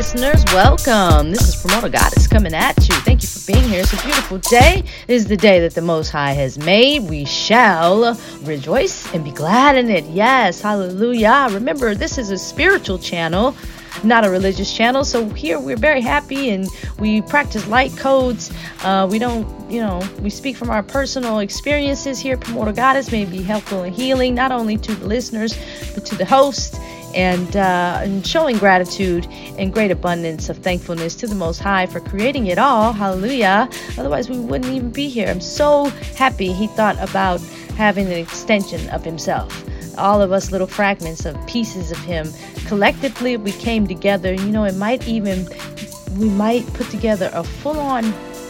listeners. Welcome. This is Primordial Goddess coming at you. Thank you for being here. It's a beautiful day. It is the day that the Most High has made. We shall rejoice and be glad in it. Yes, hallelujah. Remember, this is a spiritual channel not a religious channel. So here we're very happy and we practice light codes. Uh, we don't, you know, we speak from our personal experiences here. Primordial Goddess may be helpful and healing not only to the listeners but to the host. And, uh, and showing gratitude and great abundance of thankfulness to the Most High for creating it all. Hallelujah. Otherwise, we wouldn't even be here. I'm so happy He thought about having an extension of Himself. All of us little fragments of pieces of him. Collectively we came together. You know it might even we might put together a full-on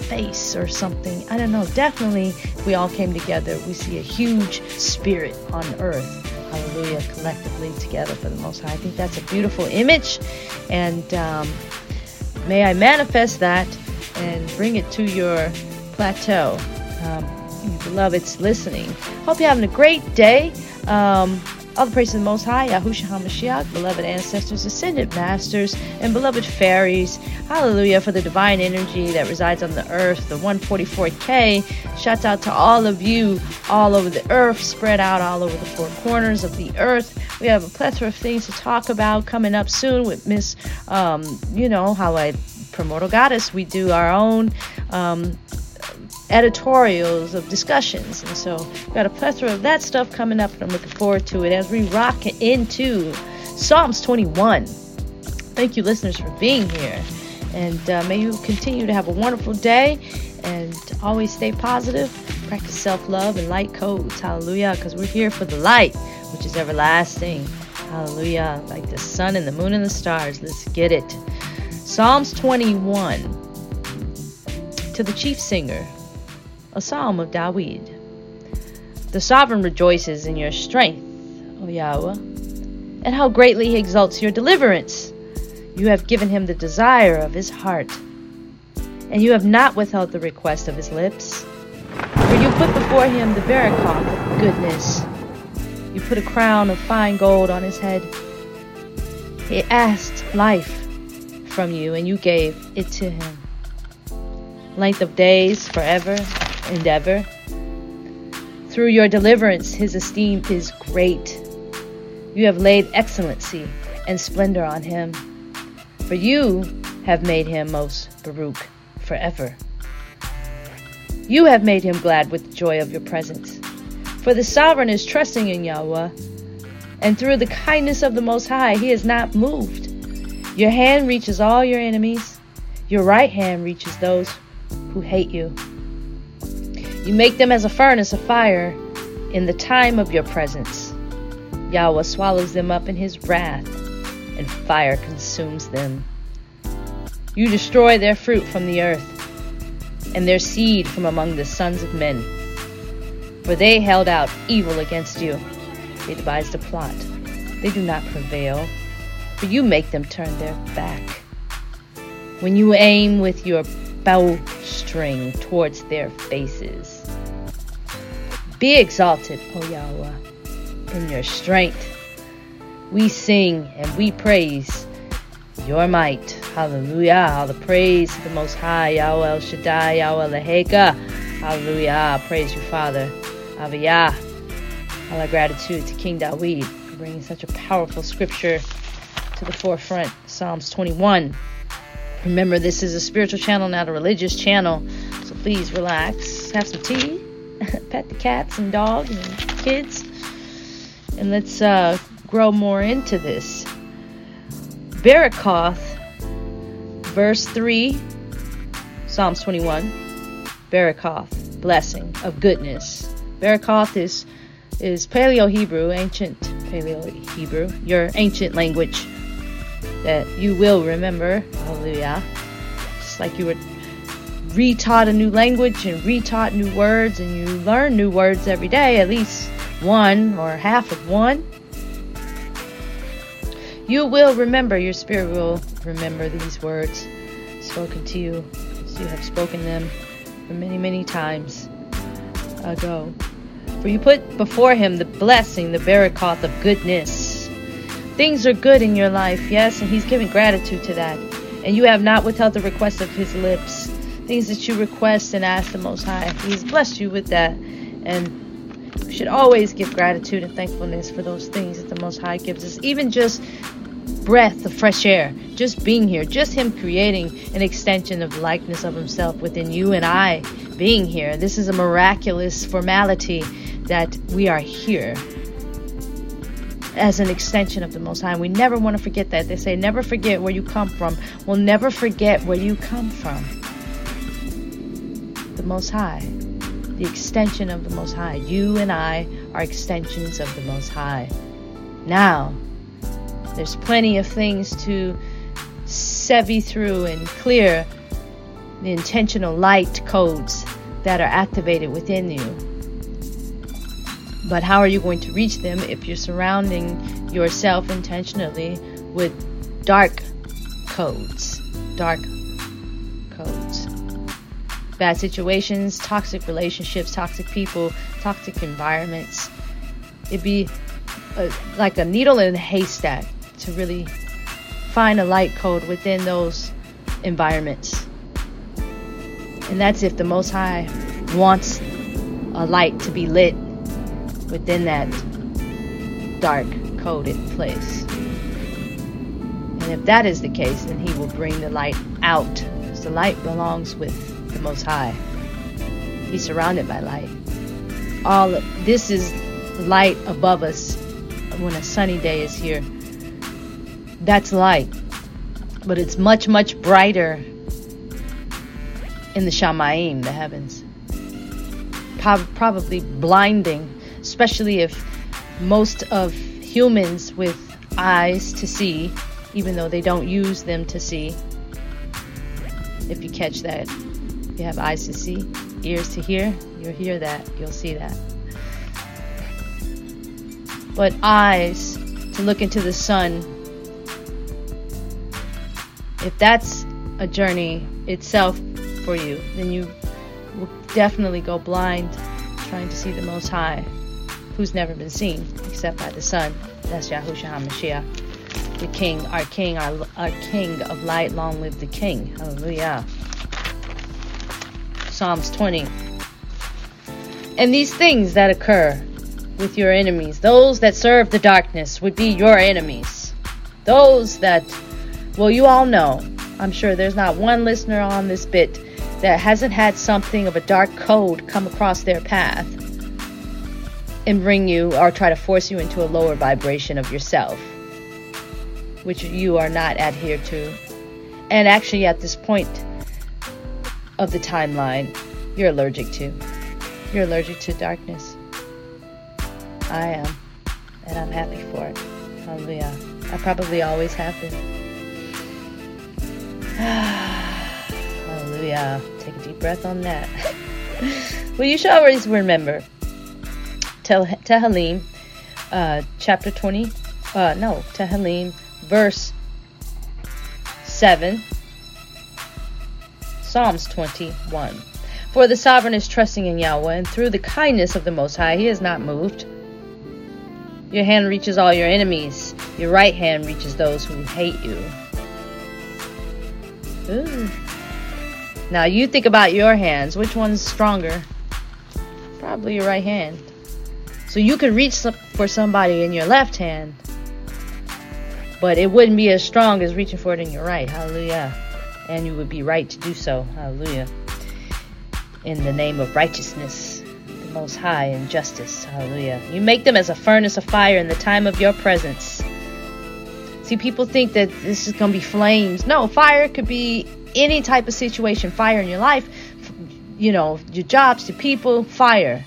face or something. I don't know. Definitely we all came together. We see a huge spirit on earth hallelujah collectively together for the most high. I think that's a beautiful image and um, may i manifest that and bring it to your plateau. Um, beloveds listening hope you're having a great day. Um, all the praise to the Most High, Yahushua HaMashiach, beloved ancestors, ascended masters, and beloved fairies. Hallelujah for the divine energy that resides on the earth, the 144K. Shouts out to all of you all over the earth, spread out all over the four corners of the earth. We have a plethora of things to talk about coming up soon with Miss, um, you know, how I promote a goddess. We do our own. Um, editorials of discussions. And so got a plethora of that stuff coming up, and I'm looking forward to it as we rock into Psalms 21. Thank you, listeners, for being here. And uh, may you continue to have a wonderful day and always stay positive. Practice self love and light codes. Hallelujah. Because we're here for the light, which is everlasting. Hallelujah. Like the sun and the moon and the stars. Let's get it. Psalms 21 to the chief singer a psalm of Dawid. The sovereign rejoices in your strength, O Yahweh, and how greatly he exalts your deliverance. You have given him the desire of his heart, and you have not withheld the request of his lips. For you put before him the Barakoth of goodness. You put a crown of fine gold on his head. He asked life from you, and you gave it to him. Length of days forever endeavor. Through your deliverance, his esteem is great. You have laid excellency and splendor on him, for you have made him most Baruch forever. You have made him glad with the joy of your presence. For the sovereign is trusting in Yahweh, and through the kindness of the Most High, he is not moved. Your hand reaches all your enemies, your right hand reaches those who hate you. You make them as a furnace of fire in the time of your presence. Yahweh swallows them up in his wrath, and fire consumes them. You destroy their fruit from the earth, and their seed from among the sons of men. For they held out evil against you. They devised a plot. They do not prevail, for you make them turn their back. When you aim with your bowstring towards their faces. Be exalted, O Yahweh, in your strength. We sing and we praise your might. Hallelujah. All the praise to the Most High, Yahweh El Shaddai, Yahweh Leheka. Hallelujah. Praise you, Father. Aviyah. All our gratitude to King Dawid for bringing such a powerful scripture to the forefront. Psalms 21. Remember, this is a spiritual channel, not a religious channel. So please relax, have some tea, pet the cats and dogs and kids, and let's uh, grow more into this. Barakoth, verse 3, Psalms 21. Barakoth, blessing of goodness. Barakoth is is Paleo Hebrew, ancient Paleo Hebrew, your ancient language that you will remember. Hallelujah. It's like you were retaught a new language and retaught new words, and you learn new words every day, at least one or half of one. You will remember, your spirit will remember these words spoken to you as you have spoken them for many, many times ago. For you put before him the blessing, the barakoth of goodness Things are good in your life, yes, and He's giving gratitude to that. And you have not withheld the request of His lips. Things that you request and ask the Most High. He's blessed you with that. And we should always give gratitude and thankfulness for those things that the Most High gives us. Even just breath of fresh air, just being here, just Him creating an extension of likeness of Himself within you and I being here. This is a miraculous formality that we are here as an extension of the Most High. We never want to forget that. They say, never forget where you come from. We'll never forget where you come from. The Most High, the extension of the Most High. You and I are extensions of the Most High. Now, there's plenty of things to sevy through and clear the intentional light codes that are activated within you but how are you going to reach them if you're surrounding yourself intentionally with dark codes? Dark codes. Bad situations, toxic relationships, toxic people, toxic environments. It'd be a, like a needle in a haystack to really find a light code within those environments. And that's if the Most High wants a light to be lit within that dark, coded place. And if that is the case, then He will bring the light out, because the light belongs with the Most High. He's surrounded by light. All this is light above us when a sunny day is here. That's light, but it's much, much brighter in the Shamayim, the heavens. Probably blinding especially if most of humans with eyes to see, even though they don't use them to see, if you catch that, you have eyes to see, ears to hear, you'll hear that, you'll see that. But eyes to look into the sun, if that's a journey itself for you, then you will definitely go blind trying to see the Most High who's never been seen except by the Son. That's Yahushua HaMashiach, the King, our King, our, our King of light. Long live the King. Hallelujah. Psalms 20. And these things that occur with your enemies, those that serve the darkness, would be your enemies. Those that, well, you all know. I'm sure there's not one listener on this bit that hasn't had something of a dark code come across their path and bring you or try to force you into a lower vibration of yourself, which you are not adhered to. And actually, at this point of the timeline, you're allergic to. You're allergic to darkness. I am. And I'm happy for it. Hallelujah. I probably always have been. Hallelujah. Take a deep breath on that. well, you should always remember Tehillim, uh, chapter 20, uh, no, Tehillim, verse 7, Psalms 21. For the sovereign is trusting in Yahweh, and through the kindness of the Most High, he is not moved. Your hand reaches all your enemies, your right hand reaches those who hate you. Ooh. Now you think about your hands. Which one's stronger? Probably your right hand. So you could reach for somebody in your left hand, but it wouldn't be as strong as reaching for it in your right. Hallelujah. And you would be right to do so. Hallelujah. In the name of righteousness, the Most High, and justice. Hallelujah. You make them as a furnace of fire in the time of your presence. See, people think that this is going to be flames. No, fire could be any type of situation. Fire in your life, you know, your jobs, your people, fire.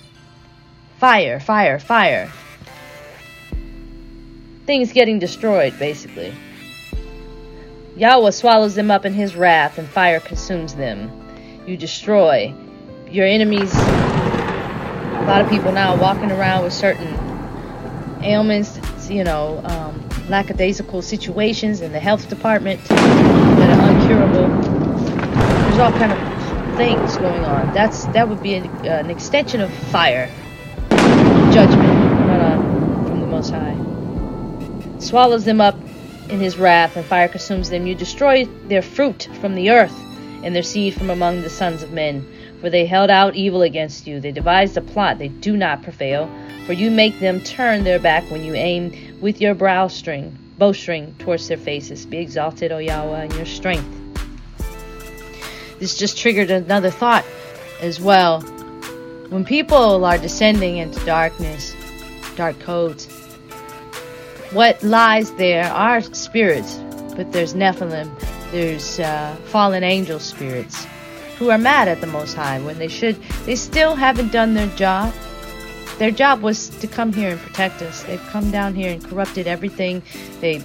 Fire, fire, fire. Things getting destroyed, basically. Yahweh swallows them up in his wrath, and fire consumes them. You destroy your enemies. A lot of people now walking around with certain ailments, you know, um, lackadaisical situations in the health department that are uncurable. There's all kind of things going on. That's that would be an, uh, an extension of fire judgment uh, from the Most High. swallows them up in his wrath, and fire consumes them. You destroy their fruit from the earth, and their seed from among the sons of men. For they held out evil against you. They devised a plot. They do not prevail. For you make them turn their back when you aim with your bowstring, bowstring towards their faces. Be exalted, O Yahweh, in your strength. This just triggered another thought as well. When people are descending into darkness, dark codes, what lies there are spirits, but there's Nephilim, there's uh, fallen angel spirits who are mad at the Most High when they should, they still haven't done their job. Their job was to come here and protect us. They've come down here and corrupted everything. They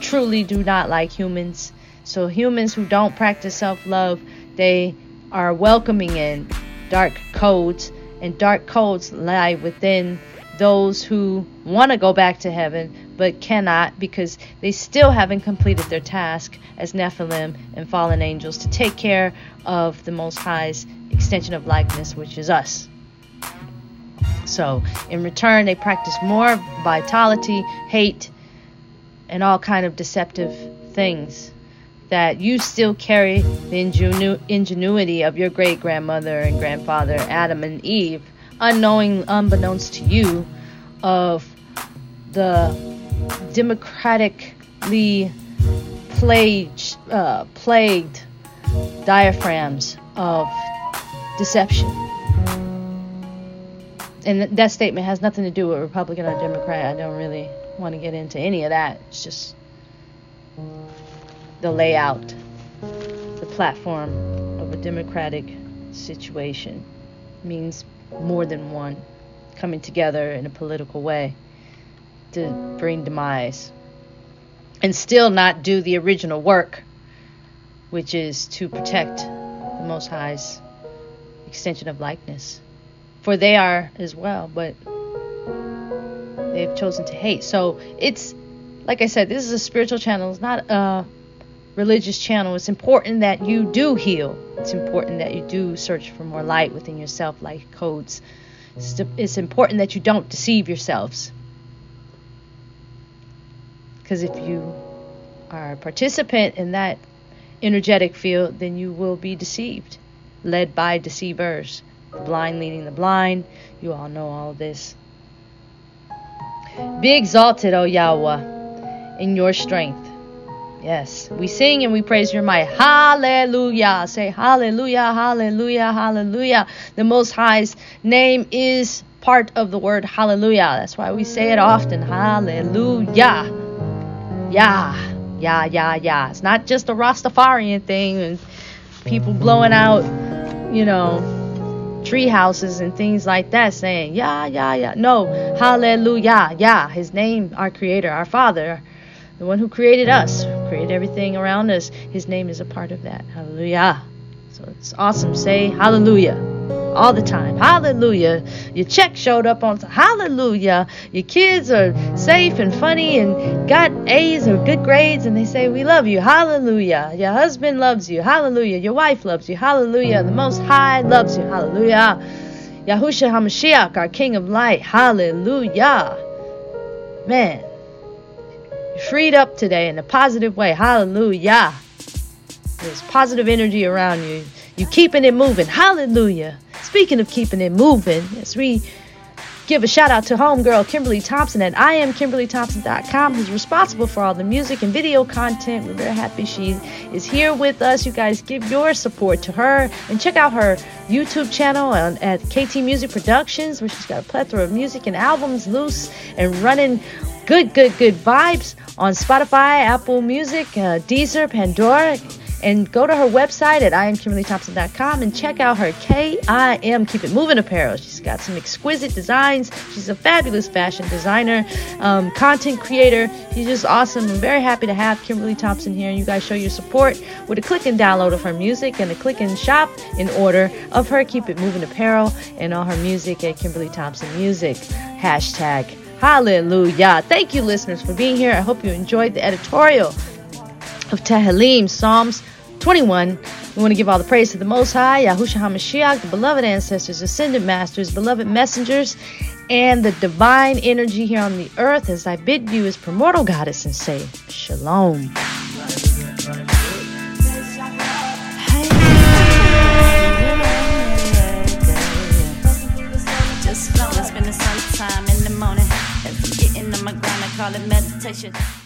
truly do not like humans. So, humans who don't practice self love, they are welcoming in dark codes, and dark codes lie within those who want to go back to heaven but cannot because they still haven't completed their task as Nephilim and fallen angels to take care of the Most High's extension of likeness, which is us. So, in return, they practice more vitality, hate, and all kind of deceptive things that you still carry the ingenu- ingenuity of your great grandmother and grandfather Adam and Eve, unknowing, unbeknownst to you, of the democratically plagued, uh, plagued diaphragms of deception. And that statement has nothing to do with Republican or Democrat. I don't really want to get into any of that. It's just the layout, the platform of a democratic situation means more than one coming together in a political way to bring demise and still not do the original work which is to protect the Most High's extension of likeness. For they are as well, but they've chosen to hate. So it's, like I said, this is a spiritual channel, it's not a religious channel. It's important that you do heal, it's important that you do search for more light within yourself, like codes. It's, important that you don't deceive yourselves. Because if you are a participant in that energetic field, then you will be deceived, led by deceivers. The blind leading the blind. You all know all this. Be exalted, O Yahweh, in your strength. Yes, we sing and we praise your might. Hallelujah. Say hallelujah, hallelujah, hallelujah. The Most High's name is part of the word hallelujah. That's why we say it often. Hallelujah. Yeah yeah, yeah, yeah. It's not just a Rastafarian thing and people blowing out, you know, tree houses and things like that saying, yeah, yeah, yeah. No, hallelujah, yeah. His name, our creator, our father, the one who created us, created everything around us, his name is a part of that. Hallelujah. So it's awesome. Say hallelujah all the time. Hallelujah. Your check showed up on hallelujah. Your kids are safe and funny and got A's or good grades and they say we love you. Hallelujah. Your husband loves you. Hallelujah. Your wife loves you. Hallelujah. The most high loves you. Hallelujah. Yahushua HaMashiach, our King of Light. Hallelujah. Man, you're freed up today in a positive way. Hallelujah. There's positive energy around you. You're keeping it moving. Hallelujah. Speaking of keeping it moving, as we give a shout out to homegirl Kimberly Thompson at IamKimberlyThompson.com, who's responsible for all the music and video content. We're very happy she is here with us. You guys give your support to her and check out her YouTube channel at KT Music Productions, where she's got a plethora of music and albums loose and running good, good, good vibes on Spotify, Apple Music, uh, Deezer, Pandora and go to her website at iamkimberlythompson.com and check out her KIM Keep It Moving apparel. She's got some exquisite designs. She's a fabulous fashion designer, um, content creator. She's just awesome. I'm very happy to have Kimberly Thompson here. And you guys show your support with a click and download of her music and a click and shop in order of her Keep It Moving apparel and all her music at Kimberly Thompson Music. Hashtag Hallelujah. Thank you, listeners, for being here. I hope you enjoyed the editorial of Tehillim, Psalms 21, We want to give all the praise to the Most High, Yahushua HaMashiach, the beloved ancestors, ascended masters, beloved messengers, and the divine energy here on the earth as I bid you as primordial goddess and say, Shalom. Call it meditation.